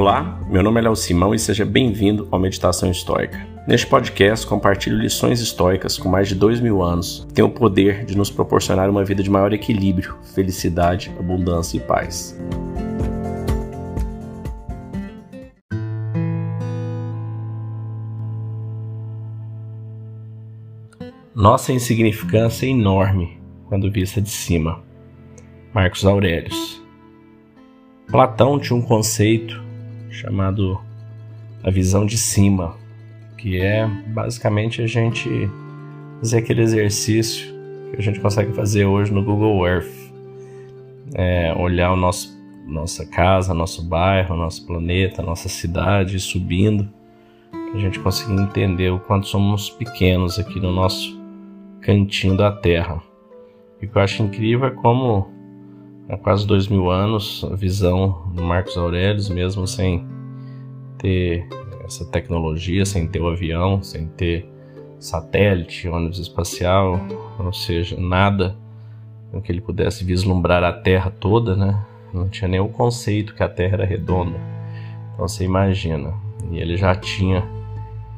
Olá, meu nome é Léo Simão e seja bem-vindo ao Meditação Histórica. Neste podcast, compartilho lições históricas com mais de dois mil anos que têm o poder de nos proporcionar uma vida de maior equilíbrio, felicidade, abundância e paz. Nossa insignificância é enorme quando vista de cima. Marcos Aurelius. Platão tinha um conceito chamado a visão de cima, que é basicamente a gente fazer aquele exercício que a gente consegue fazer hoje no Google Earth. É olhar o nosso nossa casa, nosso bairro, nosso planeta, nossa cidade subindo, a gente conseguir entender o quanto somos pequenos aqui no nosso cantinho da Terra. E o que eu acho incrível é como há quase dois mil anos a visão do Marcos Aurelius, mesmo sem ter essa tecnologia, sem ter o avião, sem ter satélite, ônibus espacial, ou seja, nada com que ele pudesse vislumbrar a Terra toda, né? Não tinha nem o conceito que a Terra era redonda. Então você imagina. E ele já tinha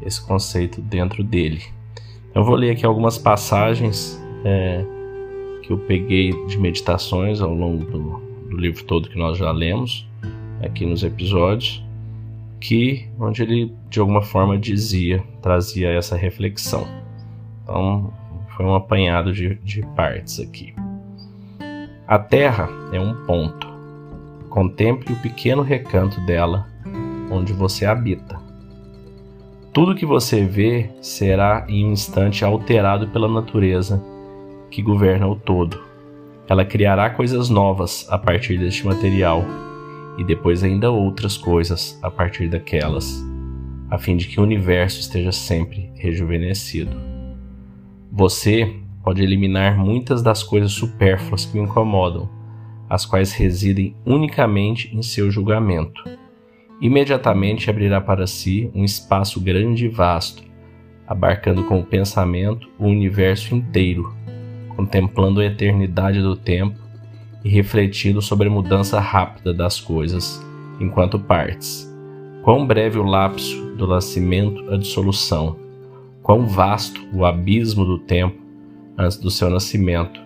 esse conceito dentro dele. Eu vou ler aqui algumas passagens é, que eu peguei de meditações ao longo do, do livro todo que nós já lemos aqui nos episódios que onde ele de alguma forma dizia, trazia essa reflexão. Então foi um apanhado de, de partes aqui. A Terra é um ponto. Contemple o pequeno recanto dela, onde você habita. Tudo que você vê será em um instante alterado pela natureza que governa o todo. Ela criará coisas novas a partir deste material e depois ainda outras coisas a partir daquelas, a fim de que o universo esteja sempre rejuvenescido. Você pode eliminar muitas das coisas supérfluas que o incomodam, as quais residem unicamente em seu julgamento. Imediatamente abrirá para si um espaço grande e vasto, abarcando com o pensamento o universo inteiro, contemplando a eternidade do tempo e refletindo sobre a mudança rápida das coisas enquanto partes. Quão breve o lapso do nascimento à dissolução, quão vasto o abismo do tempo antes do seu nascimento,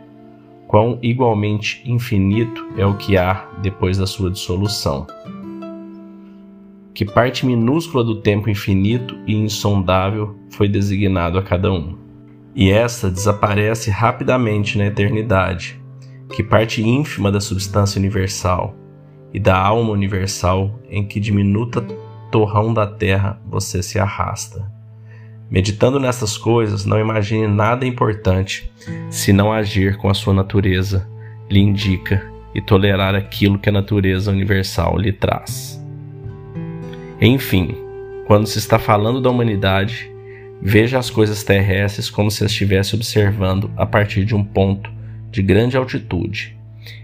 quão igualmente infinito é o que há depois da sua dissolução. Que parte minúscula do tempo infinito e insondável foi designado a cada um. E esta desaparece rapidamente na eternidade, que parte ínfima da substância universal e da alma universal em que diminuta torrão da terra você se arrasta. Meditando nessas coisas, não imagine nada importante se não agir com a sua natureza lhe indica e tolerar aquilo que a natureza universal lhe traz. Enfim, quando se está falando da humanidade, veja as coisas terrestres como se estivesse observando a partir de um ponto de grande altitude.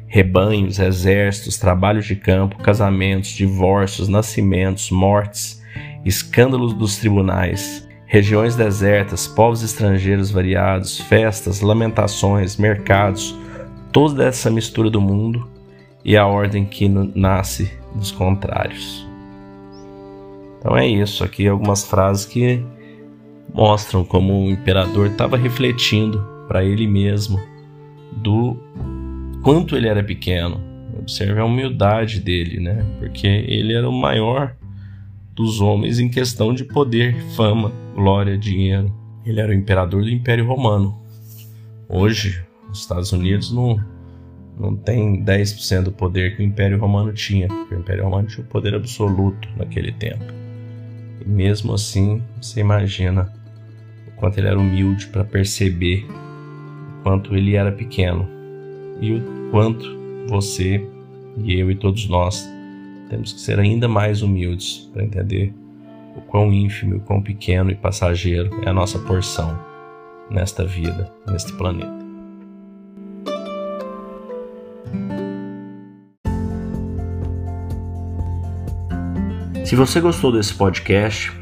Rebanhos, exércitos, trabalhos de campo, casamentos, divórcios, nascimentos, mortes, escândalos dos tribunais, regiões desertas, povos estrangeiros variados, festas, lamentações, mercados, toda essa mistura do mundo e a ordem que nasce dos contrários. Então é isso, aqui algumas frases que mostram como o imperador estava refletindo para ele mesmo do quanto ele era pequeno. Observe a humildade dele, né? Porque ele era o maior dos homens em questão de poder, fama, glória, dinheiro. Ele era o imperador do Império Romano. Hoje, os Estados Unidos não, não tem 10% do poder que o Império Romano tinha, porque o Império Romano tinha o poder absoluto naquele tempo. E mesmo assim, você imagina quanto ele era humilde para perceber quanto ele era pequeno e o quanto você e eu e todos nós temos que ser ainda mais humildes para entender o quão ínfimo, o quão pequeno e passageiro é a nossa porção nesta vida, neste planeta. Se você gostou desse podcast,